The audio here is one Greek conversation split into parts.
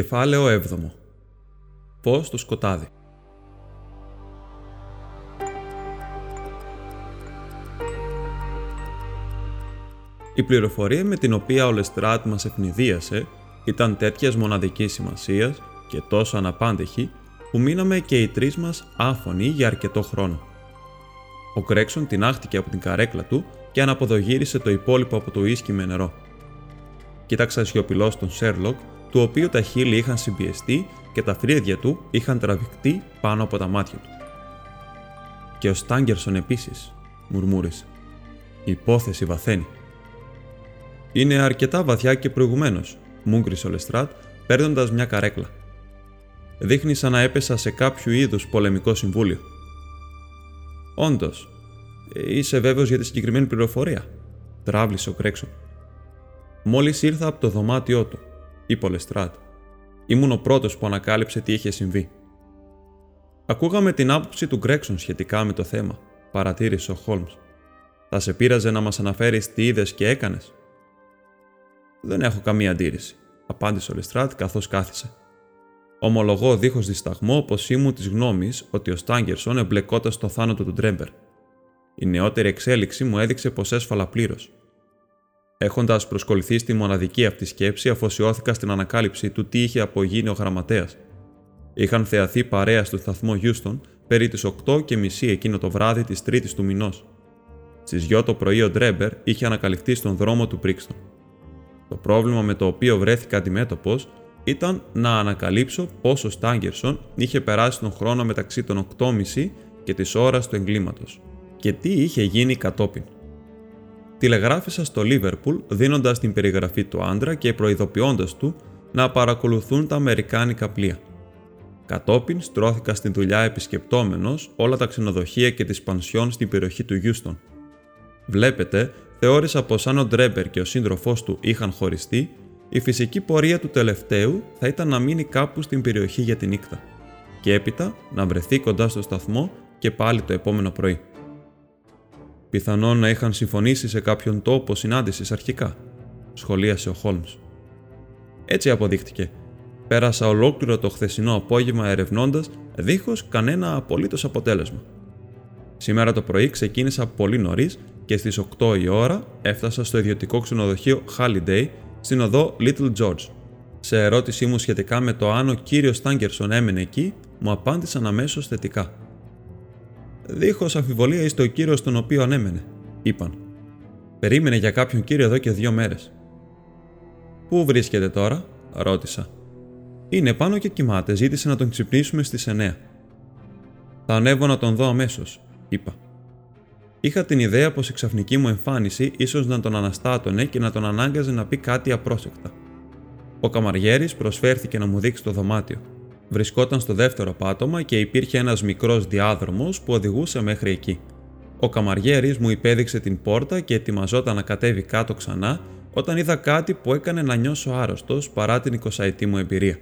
Κεφάλαιο 7. Πώς το σκοτάδι. Η πληροφορία με την οποία ο Λεστράτ μας ευνηδίασε ήταν τέτοιας μοναδικής σημασίας και τόσο αναπάντεχη που μείναμε και οι τρεις μας άφωνοι για αρκετό χρόνο. Ο Κρέξον τεινάχτηκε από την καρέκλα του και αναποδογύρισε το υπόλοιπο από το ίσκι με νερό. Κοίταξα σιωπηλός τον Σέρλοκ του οποίου τα χείλη είχαν συμπιεστεί και τα φρύδια του είχαν τραβηχτεί πάνω από τα μάτια του. Και ο Στάγκερσον επίσης, μουρμούρισε. Η υπόθεση βαθαίνει. Είναι αρκετά βαθιά και προηγουμένως, μούγκρισε ο Λεστράτ, παίρνοντας μια καρέκλα. Δείχνει σαν να έπεσα σε κάποιο είδους πολεμικό συμβούλιο. Όντως, είσαι βέβαιος για τη συγκεκριμένη πληροφορία, τραύλισε ο Γκρέξον. Μόλις ήρθα από το δωμάτιό του, είπε ο Λεστράτ. Ήμουν ο πρώτος που ανακάλυψε τι είχε συμβεί. Ακούγαμε την άποψη του Γκρέξον σχετικά με το θέμα, παρατήρησε ο Χόλμς. Θα σε πείραζε να μας αναφέρεις τι είδες και έκανες; Δεν έχω καμία αντίρρηση, απάντησε ο Λεστράτ καθώς κάθισε. Ομολογώ δίχως δισταγμό πως ήμουν της γνώμης ότι ο Στάγκερσον εμπλεκόταν στο θάνατο του Ντρέμπερ. Η νεότερη εξέλιξη μου έδειξε πως έσφαλα πλήρως. Έχοντας προσκολληθεί στη μοναδική αυτή σκέψη, αφοσιώθηκα στην ανακάλυψη του τι είχε απογίνει ο γραμματέας. Είχαν θεαθεί παρέα στο σταθμό Γιούστον περί τις 8 και μισή εκείνο το βράδυ της Τρίτης του μηνός. Στις 2 το πρωί ο Ντρέμπερ είχε ανακαλυφθεί στον δρόμο του Μπρίξτον. Το πρόβλημα με το οποίο βρέθηκα αντιμέτωπος ήταν να ανακαλύψω πώς ο Στάγκερσον είχε περάσει τον χρόνο μεταξύ των 8.30 και της ώρας του εγκλήματος και τι είχε γίνει κατόπιν τηλεγράφησα στο Λίβερπουλ δίνοντας την περιγραφή του άντρα και προειδοποιώντας του να παρακολουθούν τα Αμερικάνικα πλοία. Κατόπιν στρώθηκα στην δουλειά επισκεπτόμενος όλα τα ξενοδοχεία και τις πανσιόν στην περιοχή του Γιούστον. Βλέπετε, θεώρησα πως αν ο Ντρέμπερ και ο σύντροφός του είχαν χωριστεί, η φυσική πορεία του τελευταίου θα ήταν να μείνει κάπου στην περιοχή για τη νύχτα και έπειτα να βρεθεί κοντά στο σταθμό και πάλι το επόμενο πρωί. Πιθανόν να είχαν συμφωνήσει σε κάποιον τόπο συνάντησης αρχικά, σχολίασε ο Χόλμς. Έτσι αποδείχτηκε. Πέρασα ολόκληρο το χθεσινό απόγευμα ερευνώντας δίχως κανένα απολύτως αποτέλεσμα. Σήμερα το πρωί ξεκίνησα πολύ νωρίς και στις 8 η ώρα έφτασα στο ιδιωτικό ξενοδοχείο Halliday στην οδό Little George. Σε ερώτησή μου σχετικά με το αν ο κύριος Στάγκερσον έμενε εκεί, μου απάντησαν αμέσως θετικά. Δίχως αμφιβολία είστε ο κύριος στον οποίο ανέμενε, είπαν. Περίμενε για κάποιον κύριο εδώ και δύο μέρες. Πού βρίσκεται τώρα, ρώτησα. Είναι πάνω και κοιμάται, ζήτησε να τον ξυπνήσουμε στις 9. Θα ανέβω να τον δω αμέσως, είπα. Είχα την ιδέα πως η ξαφνική μου εμφάνιση ίσως να τον αναστάτωνε και να τον ανάγκαζε να πει κάτι απρόσεκτα. Ο Καμαριέρης προσφέρθηκε να μου δείξει το δωμάτιο. Βρισκόταν στο δεύτερο πάτωμα και υπήρχε ένας μικρός διάδρομος που οδηγούσε μέχρι εκεί. Ο καμαριέρης μου υπέδειξε την πόρτα και ετοιμαζόταν να κατέβει κάτω ξανά όταν είδα κάτι που έκανε να νιώσω άρρωστος παρά την 20η μου εμπειρία.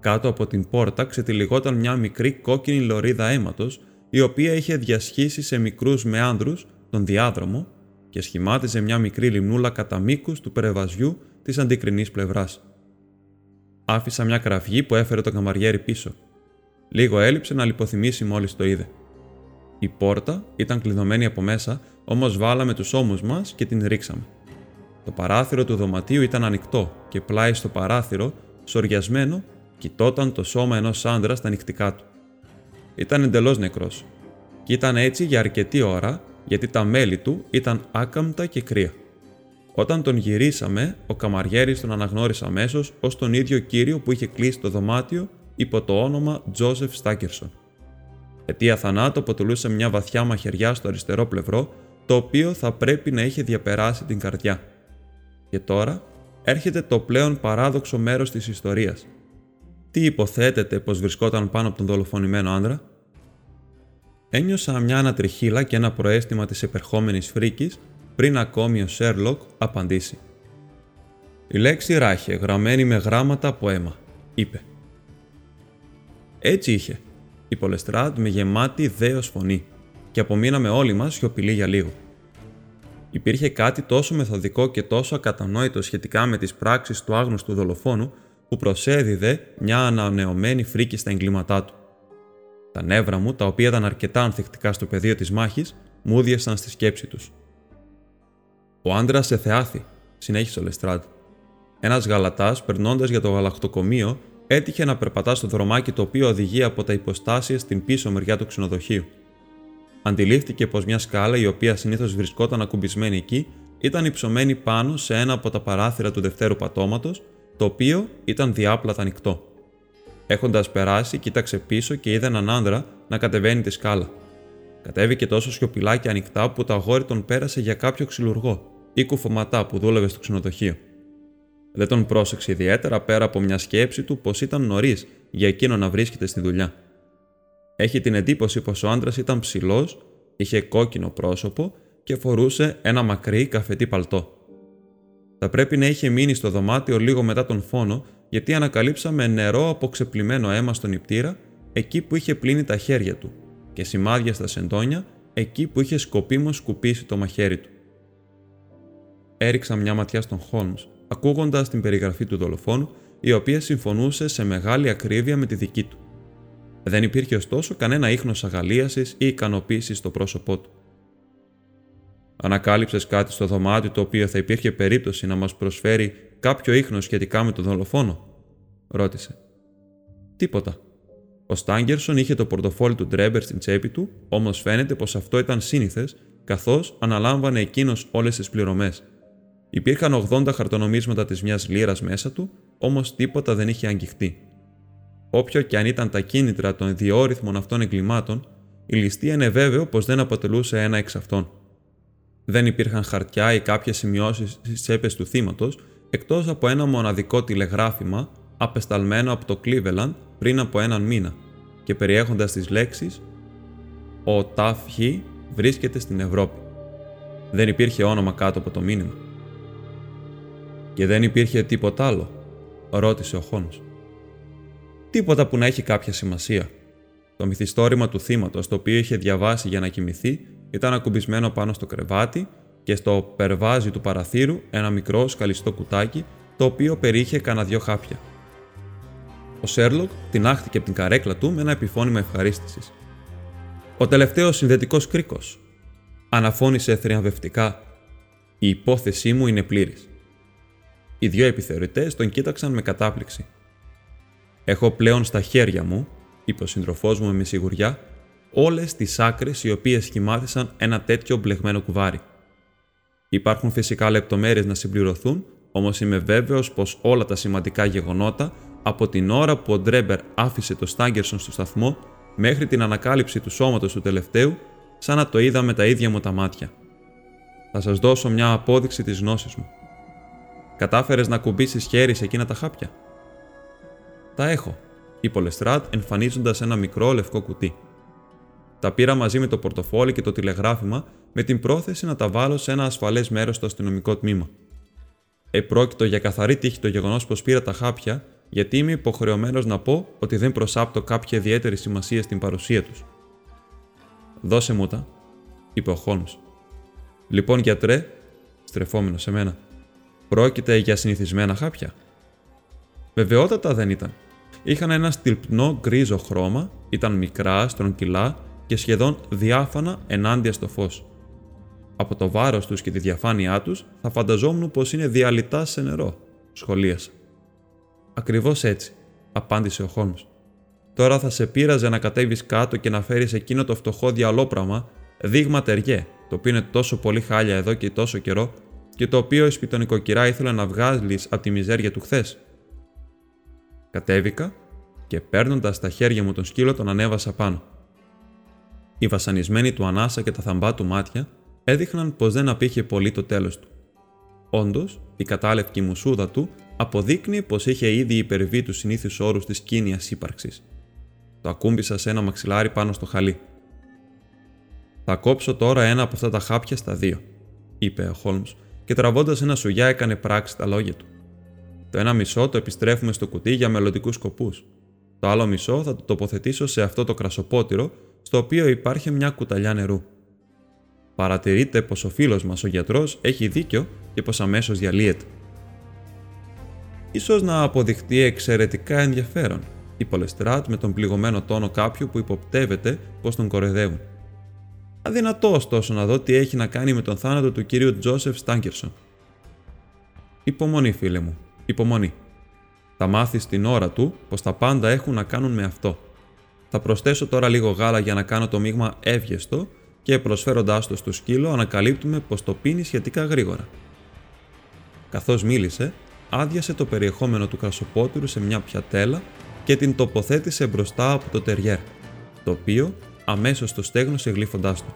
Κάτω από την πόρτα ξετυλιγόταν μια μικρή κόκκινη λωρίδα αίματος, η οποία είχε διασχίσει σε μικρούς μεάνδρους τον διάδρομο και σχημάτιζε μια μικρή λιμνούλα κατά μήκους του περεβαζιού της αντικρινής πλευράς. Άφησα μια κραυγή που έφερε το καμαριέρι πίσω. Λίγο έλειψε να λιποθυμήσει μόλις το είδε. Η πόρτα ήταν κλειδωμένη από μέσα, όμως βάλαμε τους ώμους μας και την ρίξαμε. Το παράθυρο του δωματίου ήταν ανοιχτό και πλάι στο παράθυρο, σοριασμένο, κοιτόταν το σώμα ενός άντρα στα νυχτικά του. Ήταν εντελώς νεκρός. Και ήταν έτσι για αρκετή ώρα, γιατί τα μέλη του ήταν άκαμπτα και κρύα. Όταν τον γυρίσαμε, ο καμαριέρης τον αναγνώρισε αμέσως ως τον ίδιο κύριο που είχε κλείσει το δωμάτιο υπό το όνομα Τζόσεφ Στάκερσον. Αιτία θανάτου αποτελούσε μια βαθιά μαχαιριά στο αριστερό πλευρό, το οποίο θα πρέπει να είχε διαπεράσει την καρδιά. Και τώρα έρχεται το πλέον παράδοξο μέρος της ιστορίας. Τι υποθέτεται πως βρισκόταν πάνω από τον δολοφονημένο άντρα; Ένιωσα μια ανατριχίλα και ένα προέστημα της επερχόμενης φρίκης πριν ακόμη ο Σέρλοκ απαντήσει. «Η λέξη ράχε, γραμμένη με γράμματα από αίμα», είπε. Έτσι είχε, είπε ο Λεστράντ με γεμάτη δέος φωνή και απομείναμε όλοι μας σιωπηλοί για λίγο. Υπήρχε κάτι τόσο μεθοδικό και τόσο ακατανόητο σχετικά με τις πράξεις του άγνωστου δολοφόνου που προσέδιδε μια ανανεωμένη φρίκη στα εγκλήματά του. Τα νεύρα μου, τα οποία ήταν αρκετά ανθεκτικά στο πεδίο της μάχης, μου στη σκέψη τους. Ο άντρας σε θεάθη, συνέχισε ο Λεστράντ. Ένας γαλατάς, περνώντας για το γαλακτοκομείο, έτυχε να περπατά στο δρομάκι το οποίο οδηγεί από τα υποστάσια στην πίσω μεριά του ξενοδοχείου. Αντιλήφθηκε πως μια σκάλα η οποία συνήθως βρισκόταν ακουμπισμένη εκεί ήταν υψωμένη πάνω σε ένα από τα παράθυρα του δευτέρου πατώματος, το οποίο ήταν διάπλατα ανοιχτό. Έχοντας περάσει, κοίταξε πίσω και είδε έναν άνδρα να κατεβαίνει τη σκάλα. Κατέβηκε τόσο σιωπηλά και ανοιχτά που το αγόρι τον πέρασε για κάποιο ξυλουργό ή κουφωματά που δούλευε στο ξενοδοχείο. Δεν τον πρόσεξε ιδιαίτερα πέρα από μια σκέψη του πως ήταν νωρίς για εκείνο να βρίσκεται στη δουλειά. Έχει την εντύπωση πως ο άντρας ήταν ψηλός, είχε κόκκινο πρόσωπο και φορούσε ένα μακρύ καφετή παλτό. Θα πρέπει να είχε μείνει στο δωμάτιο λίγο μετά τον φόνο, γιατί ανακαλύψαμε νερό από ξεπλημένο αίμα στον νηπτήρα εκεί που είχε πλύνει τα χέρια του και σημάδια στα σεντόνια εκεί που είχε σκοπίμως σκουπίσει το μαχαίρι του. Έριξα μια ματιά στον Χόλμς, ακούγοντας την περιγραφή του δολοφόνου, η οποία συμφωνούσε σε μεγάλη ακρίβεια με τη δική του. Δεν υπήρχε ωστόσο κανένα ίχνος αγαλίασης ή ικανοποίησης στο πρόσωπό του. Ανακάλυψες κάτι στο δωμάτιο το οποίο θα υπήρχε περίπτωση να μας προσφέρει κάποιο ίχνος σχετικά με τον δολοφόνο, ρώτησε. Τίποτα. Ο Στάγκερσον είχε το πορτοφόλι του Ντρέμπερ στην τσέπη του, όμως φαίνεται πως αυτό ήταν σύνηθες, καθώς αναλάμβανε εκείνος όλες τις πληρωμές. Υπήρχαν 80 χαρτονομίσματα της μιας λίρας μέσα του, όμως τίποτα δεν είχε αγγιχτεί. Όποιο και αν ήταν τα κίνητρα των διόρυθμων αυτών εγκλημάτων, η ληστεία είναι βέβαιο πως δεν αποτελούσε ένα εξ αυτών. Δεν υπήρχαν χαρτιά ή κάποιες σημειώσεις στις τσέπες του θύματος, εκτός από ένα μοναδικό τηλεγράφημα απεσταλμένο από το Cleveland πριν από έναν μήνα και περιέχοντας τις λέξεις «Ο Ταφ βρίσκεται στην Ευρώπη». Δεν υπήρχε όνομα κάτω από το μήνυμα. «Και δεν υπήρχε τίποτα άλλο», ρώτησε ο Χόνος. «Τίποτα που να έχει κάποια σημασία. Το μυθιστόρημα του θύματος, το οποίο είχε διαβάσει για να κοιμηθεί, ήταν ακουμπισμένο πάνω στο κρεβάτι και στο περβάζι του παραθύρου ένα μικρό σκαλιστό κουτάκι, το οποίο περιείχε κανένα δυο χάπια. Ο Σέρλοκ τεινάχτηκε από την καρέκλα του με ένα επιφώνημα ευχαρίστησης. Ο τελευταίος συνδετικός κρίκος. Αναφώνησε θριαμβευτικά. Η υπόθεσή μου είναι πλήρης. Οι δύο επιθεωρητές τον κοίταξαν με κατάπληξη. Έχω πλέον στα χέρια μου, είπε ο σύντροφός μου με σιγουριά, όλες τις άκρες οι οποίες σχημάτισαν ένα τέτοιο μπλεγμένο κουβάρι. Υπάρχουν φυσικά λεπτομέρειες να συμπληρωθούν, όμως είμαι βέβαιος πως όλα τα σημαντικά γεγονότα από την ώρα που ο Ντρέμπερ άφησε το Στάγκερσον στο σταθμό μέχρι την ανακάλυψη του σώματος του τελευταίου, σαν να το είδα με τα ίδια μου τα μάτια. Θα σας δώσω μια απόδειξη της γνώσης μου. Κατάφερες να κουμπίσεις χέρι σε εκείνα τα χάπια. Τα έχω, είπε ο Λεστράτ εμφανίζοντας ένα μικρό λευκό κουτί. Τα πήρα μαζί με το πορτοφόλι και το τηλεγράφημα με την πρόθεση να τα βάλω σε ένα ασφαλές μέρος στο αστυνομικό τμήμα. Επρόκειτο για καθαρή τύχη το γεγονός πως πήρα τα χάπια γιατί είμαι υποχρεωμένος να πω ότι δεν προσάπτω κάποια ιδιαίτερη σημασία στην παρουσία τους. Δώσε μου τα, είπε ο Χόλμ. Λοιπόν, γιατρέ, στρεφόμενος σε μένα, πρόκειται για συνηθισμένα χάπια. Βεβαιότατα δεν ήταν. Είχαν ένα στυλπνό γκρίζο χρώμα, ήταν μικρά, στρογγυλά και σχεδόν διάφανα ενάντια στο φως. Από το βάρος τους και τη διαφάνειά τους θα φανταζόμουν πως είναι διαλυτά σε νερό, σχολίασα. Ακριβώς έτσι, απάντησε ο Χόλμς. Τώρα θα σε πείραζε να κατέβεις κάτω και να φέρεις εκείνο το φτωχό διαλόπραμα, δείγμα τεριέ, το οποίο είναι τόσο πολύ χάλια εδώ και τόσο καιρό, και το οποίο η σπιτονικοκυρά ήθελε να βγάλει από τη μιζέρια του χθες. Κατέβηκα και παίρνοντας τα χέρια μου τον σκύλο τον ανέβασα πάνω. Η βασανισμένη του ανάσα και τα θαμπά του μάτια έδειχναν πως δεν απήχε πολύ το τέλος του. Όντως, η κατάλευκη μουσούδα του αποδείκνυε πως είχε ήδη υπερβεί τους συνήθιου όρους της κίνια ύπαρξης. Το ακούμπησα σε ένα μαξιλάρι πάνω στο χαλί. Θα κόψω τώρα ένα από αυτά τα χάπια στα δύο, είπε ο Χόλμς και τραβώντας ένα σουγιά έκανε πράξη τα λόγια του. Το ένα μισό το επιστρέφουμε στο κουτί για μελλοντικούς σκοπούς. Το άλλο μισό θα το τοποθετήσω σε αυτό το κρασοπότηρο, στο οποίο υπάρχει μια κουταλιά νερού. Παρατηρείτε πως ο φίλος μας ο γιατρός έχει δίκιο και πως αμέσως διαλύεται. Ίσως να αποδειχτεί εξαιρετικά ενδιαφέρον, είπε ο Λεστράτ με τον πληγωμένο τόνο κάποιου που υποπτεύεται πως τον κορεδεύουν. Αδυνατό ωστόσο να δω τι έχει να κάνει με τον θάνατο του κύριου Τζόσεφ Στάγκερσον. Υπομονή, φίλε μου, υπομονή. Θα μάθεις την ώρα του πως τα πάντα έχουν να κάνουν με αυτό. Θα προσθέσω τώρα λίγο γάλα για να κάνω το μείγμα εύγεστο και προσφέροντάς το στο σκύλο ανακαλύπτουμε πως το πίνει σχετικά γρήγορα. Καθώς μίλησε, άδειασε το περιεχόμενο του κρασοπότηρου σε μια πιατέλα και την τοποθέτησε μπροστά από το τεριέρ, το οποίο αμέσως το στέγνωσε γλύφοντάς του.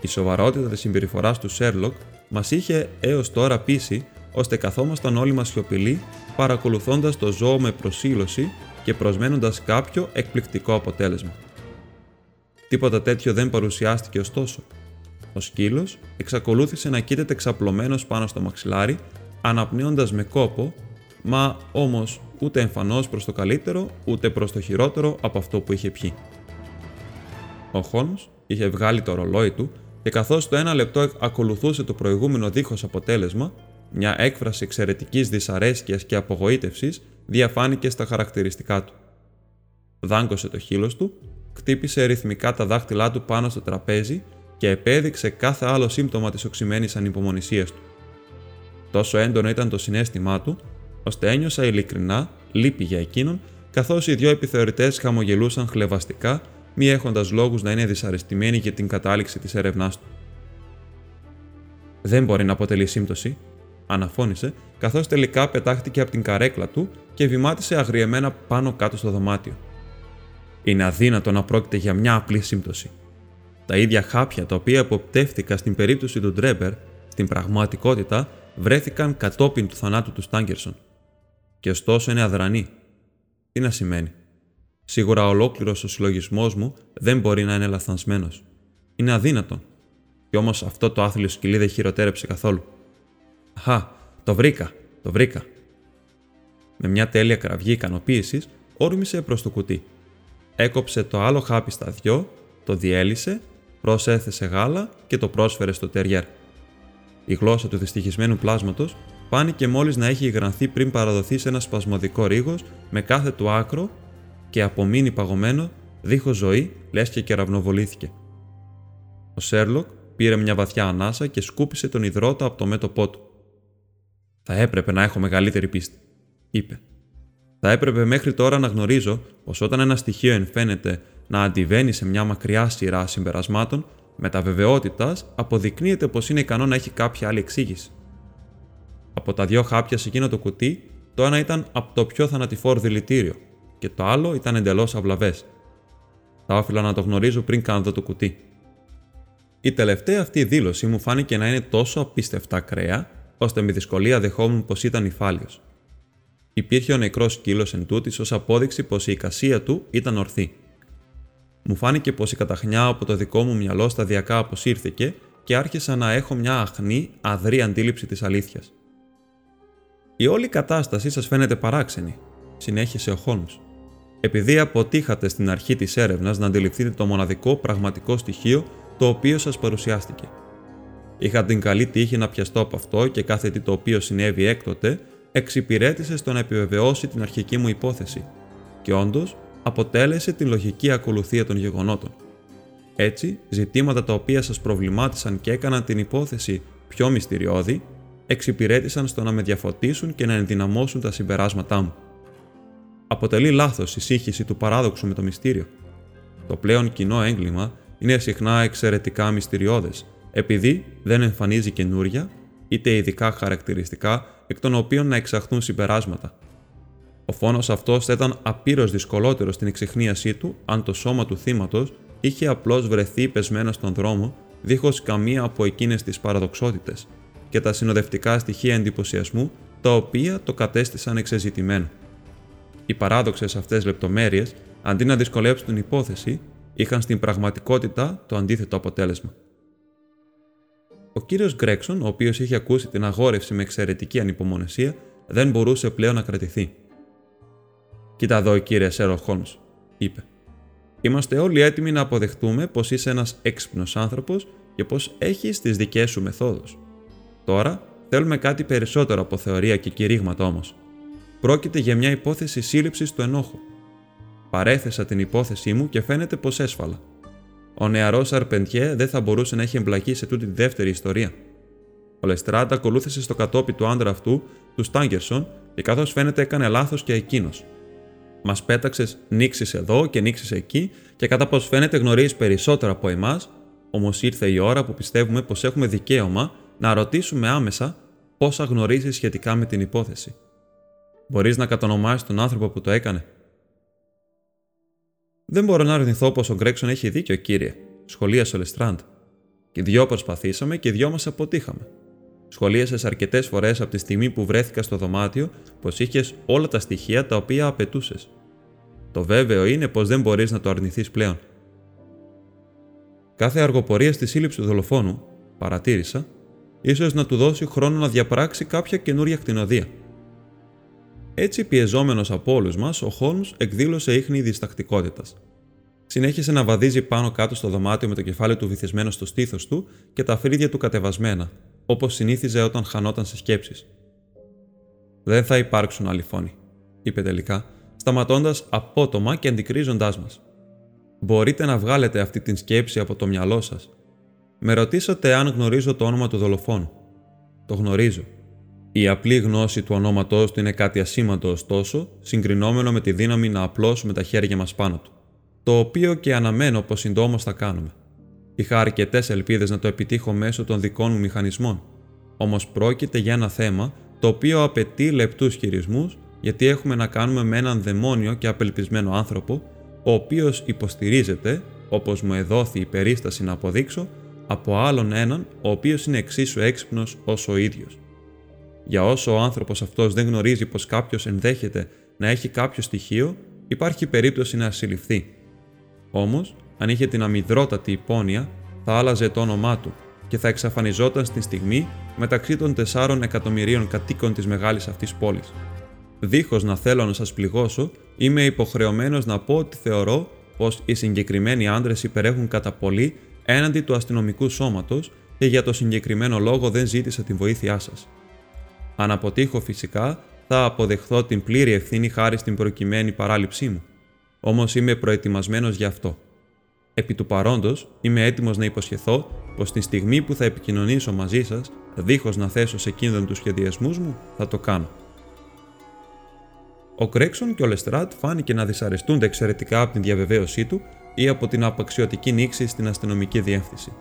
Η σοβαρότητα της συμπεριφοράς του Σέρλοκ μας είχε έως τώρα πείσει ώστε καθόμασταν όλοι μας σιωπηλοί παρακολουθώντας το ζώο με προσήλωση και προσμένοντας κάποιο εκπληκτικό αποτέλεσμα. Τίποτα τέτοιο δεν παρουσιάστηκε ωστόσο. Ο σκύλος εξακολούθησε να κοίταται ξαπλωμένος πάνω στο μαξιλάρι, αναπνέοντας με κόπο, μα όμως ούτε εμφανώς προς το καλύτερο, ούτε προς το χειρότερο από αυτό που είχε πιει. Ο Χόλμς είχε βγάλει το ρολόι του και καθώς το ένα λεπτό ακολουθούσε το προηγούμενο δίχως αποτέλεσμα, μια έκφραση εξαιρετικής δυσαρέσκειας και απογοήτευσης διαφάνηκε στα χαρακτηριστικά του. Δάγκωσε το χείλος του, χτύπησε ρυθμικά τα δάχτυλά του πάνω στο τραπέζι και επέδειξε κάθε άλλο σύμπτωμα της οξυμένης ανυπομονησίας του. Τόσο έντονο ήταν το συνέστημά του, ώστε ένιωσα ειλικρινά λύπη για εκείνον, καθώς οι δυο επιθεωρητές χαμογελούσαν χλεβαστικά μη έχοντας λόγους να είναι δυσαρεστημένοι για την κατάληξη της έρευνάς του. Δεν μπορεί να αποτελεί σύμπτωση, αναφώνησε, καθώς τελικά πετάχτηκε από την καρέκλα του και βημάτισε αγριεμένα πάνω κάτω στο δωμάτιο. Είναι αδύνατο να πρόκειται για μια απλή σύμπτωση. Τα ίδια χάπια τα οποία αποπτεύτηκα στην περίπτωση του Ντρέμπερ, στην πραγματικότητα βρέθηκαν κατόπιν του θανάτου του Στάγκερσον. Και ωστόσο είναι αδρανή. Τι να σημαίνει; Σίγουρα ολόκληρος ο συλλογισμός μου δεν μπορεί να είναι λαθασμένος. Είναι αδύνατο. Κι όμως αυτό το άθλιο σκυλί δεν χειροτέρεψε καθόλου. Αχα, το βρήκα, το βρήκα. Με μια τέλεια κραυγή ικανοποίησης, όρμησε προς το κουτί. Έκοψε το άλλο χάπι στα δυο, το διέλυσε, προσέθεσε γάλα και το πρόσφερε στο τεριέρ. Η γλώσσα του δυστυχισμένου πλάσματος φάνηκε μόλις να έχει υγρανθεί πριν παραδοθεί σε ένα σπασμωδικό ρίγος με κάθε του άκρο και απομείνει παγωμένο, δίχως ζωή, λες και κεραυνοβολήθηκε. Ο Σέρλοκ πήρε μια βαθιά ανάσα και σκούπισε τον υδρότα από το μέτωπό του. Θα έπρεπε να έχω μεγαλύτερη πίστη, είπε. Θα έπρεπε μέχρι τώρα να γνωρίζω πως όταν ένα στοιχείο εμφαίνεται να αντιβαίνει σε μια μακριά σειρά συμπερασμάτων, με τα βεβαιότητας αποδεικνύεται πως είναι ικανό να έχει κάποια άλλη εξήγηση. Από τα δύο χάπια σε εκείνο το κουτί, το ένα ήταν από το πιο θανατηφόρο δηλητήριο, και το άλλο ήταν εντελώς αυλαβές. Θα όφιλα να το γνωρίζω πριν κάνω το κουτί. Η τελευταία αυτή δήλωση μου φάνηκε να είναι τόσο απίστευτα ακραία, ώστε με δυσκολία δεχόμουν πως ήταν υφάλιος. Υπήρχε ο νεκρός σκύλος εν τούτης ως απόδειξη πως η εικασία του ήταν ορθή. Μου φάνηκε πως η καταχνιά από το δικό μου μυαλό σταδιακά αποσύρθηκε και άρχισα να έχω μια αχνή, αδρή αντίληψη της αλήθειας. Η όλη κατάσταση σας φαίνεται παράξενη, συνέχισε ο Χόλμς επειδή αποτύχατε στην αρχή της έρευνας να αντιληφθείτε το μοναδικό πραγματικό στοιχείο το οποίο σας παρουσιάστηκε. Είχα την καλή τύχη να πιαστώ από αυτό και κάθε τι το οποίο συνέβη έκτοτε εξυπηρέτησε στο να επιβεβαιώσει την αρχική μου υπόθεση και όντως αποτέλεσε την λογική ακολουθία των γεγονότων. Έτσι, ζητήματα τα οποία σας προβλημάτισαν και έκαναν την υπόθεση πιο μυστηριώδη, εξυπηρέτησαν στο να με διαφωτίσουν και να ενδυναμώσουν τα συμπεράσματά μου αποτελεί λάθος η σύγχυση του παράδοξου με το μυστήριο. Το πλέον κοινό έγκλημα είναι συχνά εξαιρετικά μυστηριώδες, επειδή δεν εμφανίζει καινούρια είτε ειδικά χαρακτηριστικά εκ των οποίων να εξαχθούν συμπεράσματα. Ο φόνος αυτός θα ήταν απείρως δυσκολότερο στην εξυχνίασή του αν το σώμα του θύματος είχε απλώς βρεθεί πεσμένο στον δρόμο, δίχως καμία από εκείνες τις παραδοξότητες, και τα συνοδευτικά στοιχεία εντυπωσιασμού τα οποία το κατέστησαν εξεζητημένο. Οι παράδοξες αυτές λεπτομέρειες, αντί να δυσκολέψουν την υπόθεση, είχαν στην πραγματικότητα το αντίθετο αποτέλεσμα. Ο κύριος Γκρέξον, ο οποίος είχε ακούσει την αγόρευση με εξαιρετική ανυπομονεσία, δεν μπορούσε πλέον να κρατηθεί. «Κοίτα εδώ, κύριε Σέρο Χόλμς», είπε. «Είμαστε όλοι έτοιμοι να αποδεχτούμε πως είσαι ένας έξυπνος άνθρωπος και πως έχεις τις δικές σου μεθόδους. Τώρα θέλουμε κάτι περισσότερο από θεωρία και κηρύγματα όμως. Πρόκειται για μια υπόθεση σύλληψης του ενόχου. Παρέθεσα την υπόθεσή μου και φαίνεται πως έσφαλα. Ο νεαρός Αρπεντιέ δεν θα μπορούσε να έχει εμπλακεί σε τούτη τη δεύτερη ιστορία. Ο Λεστράντα ακολούθησε στο κατόπι του άντρα αυτού, του Στάγκερσον, και καθώς φαίνεται έκανε λάθος και εκείνος. Μας πέταξες νήξεις εδώ και νήξεις εκεί, και κατά πώ φαίνεται γνωρίζεις περισσότερο από εμάς, όμως ήρθε η ώρα που πιστεύουμε πως έχουμε δικαίωμα να ρωτήσουμε άμεσα πόσα γνωρίζεις σχετικά με την υπόθεση. Μπορείς να κατονομάσεις τον άνθρωπο που το έκανε; Δεν μπορώ να αρνηθώ πως ο Γκρέξον έχει δίκιο, κύριε, σχολίασε ο Λεστράντ. Και δυο προσπαθήσαμε και δυο μας αποτύχαμε. Σχολίασες αρκετές φορές από τη στιγμή που βρέθηκα στο δωμάτιο πως είχες όλα τα στοιχεία τα οποία απαιτούσες. Το βέβαιο είναι πως δεν μπορείς να το αρνηθείς πλέον. Κάθε αργοπορία στη σύλληψη του δολοφόνου, παρατήρησα, ίσως να του δώσει χρόνο να διαπράξει κάποια καινούρια κτηνοδία. Έτσι, πιεζόμενος από όλους μας, ο Χόλμς εκδήλωσε ίχνη διστακτικότητας. Συνέχισε να βαδίζει πάνω κάτω στο δωμάτιο με το κεφάλι του βυθισμένο στο στήθος του και τα φρύδια του κατεβασμένα, όπως συνήθιζε όταν χανόταν σε σκέψεις. Δεν θα υπάρξουν άλλοι φόνοι, είπε τελικά, σταματώντας απότομα και αντικρίζοντάς μας. Μπορείτε να βγάλετε αυτή την σκέψη από το μυαλό σας. Με ρωτήσατε αν γνωρίζω το όνομα του δολοφόνου. Το γνωρίζω. Η απλή γνώση του ονόματός του είναι κάτι ασήμαντο ωστόσο, συγκρινόμενο με τη δύναμη να απλώσουμε τα χέρια μας πάνω του. Το οποίο και αναμένω πως συντόμως θα κάνουμε. Είχα αρκετές ελπίδες να το επιτύχω μέσω των δικών μου μηχανισμών. Όμως πρόκειται για ένα θέμα το οποίο απαιτεί λεπτούς χειρισμούς, γιατί έχουμε να κάνουμε με έναν δαιμόνιο και απελπισμένο άνθρωπο, ο οποίος υποστηρίζεται, όπως μου εδόθη η περίσταση να αποδείξω, από άλλον έναν, ο οποίος είναι εξίσου έξυπνος όσο ο ίδιος. Για όσο ο άνθρωπος αυτός δεν γνωρίζει πως κάποιος ενδέχεται να έχει κάποιο στοιχείο, υπάρχει περίπτωση να συλληφθεί. Όμως, αν είχε την αμυδρότατη υπόνοια, θα άλλαζε το όνομά του και θα εξαφανιζόταν στη στιγμή μεταξύ των 4 εκατομμυρίων κατοίκων της μεγάλης αυτής πόλης. Δίχως να θέλω να σας πληγώσω, είμαι υποχρεωμένος να πω ότι θεωρώ πως οι συγκεκριμένοι άντρες υπερέχουν κατά πολύ έναντι του αστυνομικού σώματος και για το συγκεκριμένο λόγο δεν ζήτησα την βοήθειά σας. Αν αποτύχω φυσικά, θα αποδεχθώ την πλήρη ευθύνη χάρη στην προκειμένη παράληψή μου. Όμως είμαι προετοιμασμένος γι' αυτό. Επί του παρόντος, είμαι έτοιμος να υποσχεθώ πως τη στιγμή που θα επικοινωνήσω μαζί σας, δίχως να θέσω σε κίνδυνο τους σχεδιασμούς μου, θα το κάνω. Ο Κρέξον και ο Λεστράτ φάνηκε να δυσαρεστούνται εξαιρετικά από την διαβεβαίωσή του ή από την απαξιωτική νήξη στην αστυνομική διεύθυνση.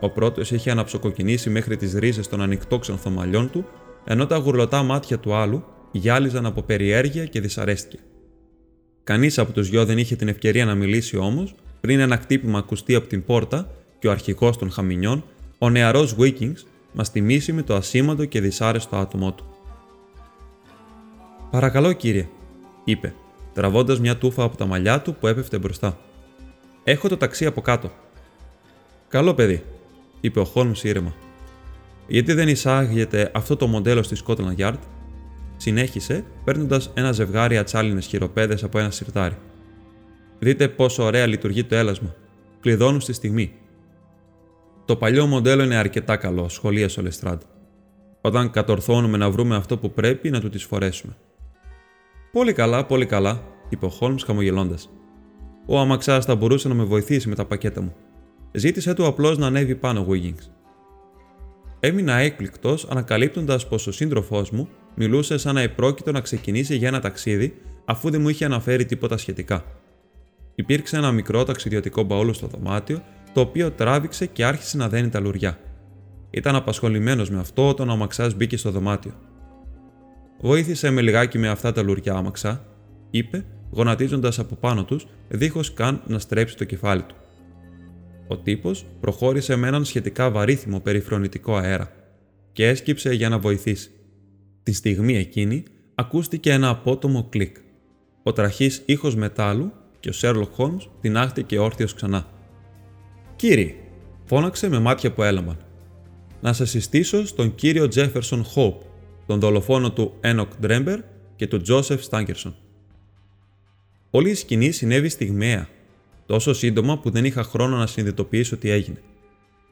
Ο πρώτος είχε αναψοκοκινήσει μέχρι τις ρίζες των ανοιχτόξενων μαλλιών του ενώ τα γουρλωτά μάτια του άλλου γυάλιζαν από περιέργεια και δυσαρέστηκε. Κανείς από τους δυο δεν είχε την ευκαιρία να μιλήσει όμως, πριν ένα χτύπημα ακουστεί από την πόρτα και ο αρχηγός των χαμινιών, ο νεαρός Βίκινγκς, μας τιμήσει με το ασήμαντο και δυσάρεστο άτομό του. Παρακαλώ, κύριε, είπε, τραβώντας μια τούφα από τα μαλλιά του που έπεφτε μπροστά. Έχω το ταξί από κάτω. Καλό παιδί, είπε ο Χόλμς ήρεμα. Γιατί δεν εισάγεται αυτό το μοντέλο στη Scotland Yard, συνέχισε παίρνοντας ένα ζευγάρι ατσάλινες χειροπέδες από ένα σιρτάρι. Δείτε πόσο ωραία λειτουργεί το έλασμα. Κλειδώνουν στη στιγμή. Το παλιό μοντέλο είναι αρκετά καλό, σχολίασε ο Λεστράντ. Όταν κατορθώνουμε να βρούμε αυτό που πρέπει να του τις φορέσουμε. Πολύ καλά, πολύ καλά, είπε ο Χόλμς χαμογελώντας. Ο αμαξάς θα μπορούσε να με βοηθήσει με τα πακέτα μου. Ζήτησε του απλώς να ανέβει πάνω, Wiggins. Έμεινα έκπληκτος ανακαλύπτοντας πως ο σύντροφός μου μιλούσε σαν να επρόκειτο να ξεκινήσει για ένα ταξίδι αφού δεν μου είχε αναφέρει τίποτα σχετικά. Υπήρξε ένα μικρό ταξιδιωτικό μπαούλο στο δωμάτιο, το οποίο τράβηξε και άρχισε να δένει τα λουριά. Ήταν απασχολημένος με αυτό όταν ο Αμαξάς μπήκε στο δωμάτιο. Βοήθησε με λιγάκι με αυτά τα λουριά, Αμαξά, είπε, γονατίζοντας από πάνω τους, δίχως καν να στρέψει το κεφάλι του. Ο τύπος προχώρησε με έναν σχετικά βαρύθυμο περιφρονητικό αέρα. και έσκυψε για να βοηθήσει. Τη στιγμή εκείνη ακούστηκε ένα απότομο κλικ. Ο τραχύς ήχος μετάλλου και ο Σέρλοκ Χόλμς τινάχτηκε όρθιος ξανά. «Κύριε», φώναξε με μάτια που έλαμπαν. «Να σε συστήσω στον κύριο Τζέφερσον Χόπ, τον δολοφόνο του Ένοκ Ντρέμπερ και του Τζόσεφ Στάγκερσον». Όλη η σκηνή συνέβη στιγμιαία, τόσο σύντομα που δεν είχα χρόνο να συνειδητοποιήσω τι έγινε.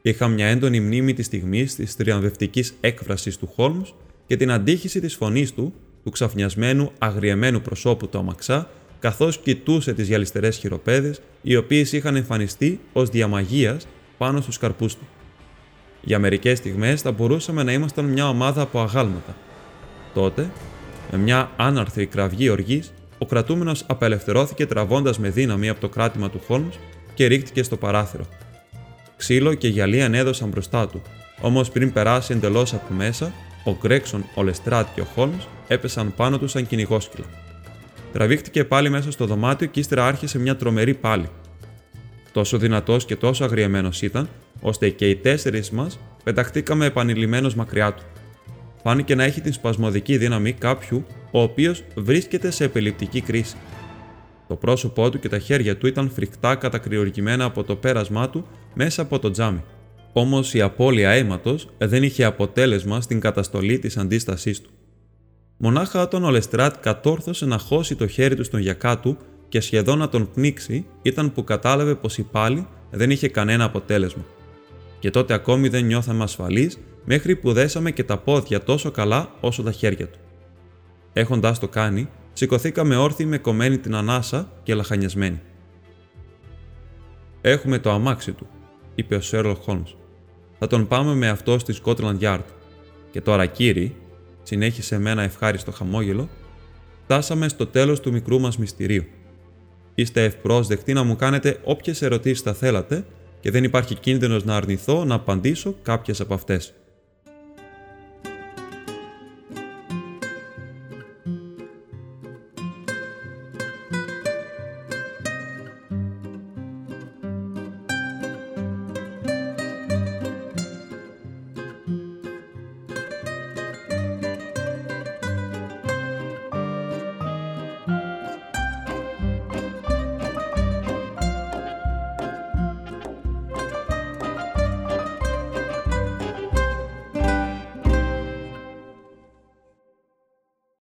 Είχα μια έντονη μνήμη της στιγμής της θριαμβευτικής έκφρασης του Χόλμς και την αντίχηση της φωνής του, του ξαφνιασμένου, αγριεμένου προσώπου του αμαξά, καθώς κοιτούσε τις γυαλιστερές χειροπέδες, οι οποίες είχαν εμφανιστεί ως διά μαγείας πάνω στους καρπούς του. Για μερικές στιγμές θα μπορούσαμε να ήμασταν μια ομάδα από αγάλματα. Τότε, με μια άναρθρη κραυγή οργής, ο κρατούμενος απελευθερώθηκε τραβώντας με δύναμη από το κράτημα του Χόλμς και ρίχτηκε στο παράθυρο. Ξύλο και γυαλί ανέδωσαν μπροστά του, όμως πριν περάσει εντελώς από μέσα, ο Γκρέξον, ο Λεστράτ και ο Χόλμς έπεσαν πάνω του σαν κυνηγόσκυλα. Τραβήχτηκε πάλι μέσα στο δωμάτιο και ύστερα άρχισε μια τρομερή πάλι. Τόσο δυνατός και τόσο αγριεμένος ήταν, ώστε και οι τέσσερις μας πεταχτήκαμε επανειλημμένω μακριά του. Φάνηκε να έχει την σπασμωδική δύναμη κάποιου ο οποίος βρίσκεται σε επιληπτική κρίση. Το πρόσωπό του και τα χέρια του ήταν φρικτά κατακριοργημένα από το πέρασμά του μέσα από το τζάμι. Όμως η απώλεια αίματος δεν είχε αποτέλεσμα στην καταστολή της αντίστασής του. Μονάχα όταν ο Λεστράτ κατόρθωσε να χώσει το χέρι του στον γιακά του και σχεδόν να τον πνίξει, ήταν που κατάλαβε πως η πάλι δεν είχε κανένα αποτέλεσμα. Και τότε ακόμη δεν νιώθαμε ασφαλείς μέχρι που δέσαμε και τα πόδια τόσο καλά όσο τα χέρια του. Έχοντα το κάνει, σηκωθήκαμε όρθιοι με κομμένη την ανάσα και λαχανιασμένοι. Έχουμε το αμάξι του, είπε ο Σέρλοκ Χόλμ. Θα τον πάμε με αυτό στη Scotland Yard. Και τώρα, κύριοι, συνέχισε με ένα ευχάριστο χαμόγελο, φτάσαμε στο τέλος του μικρού μας μυστηρίου. Είστε ευπρόσδεκτοι να μου κάνετε όποιες ερωτήσεις θα θέλατε και δεν υπάρχει κίνδυνος να αρνηθώ να απαντήσω κάποιες από αυτές.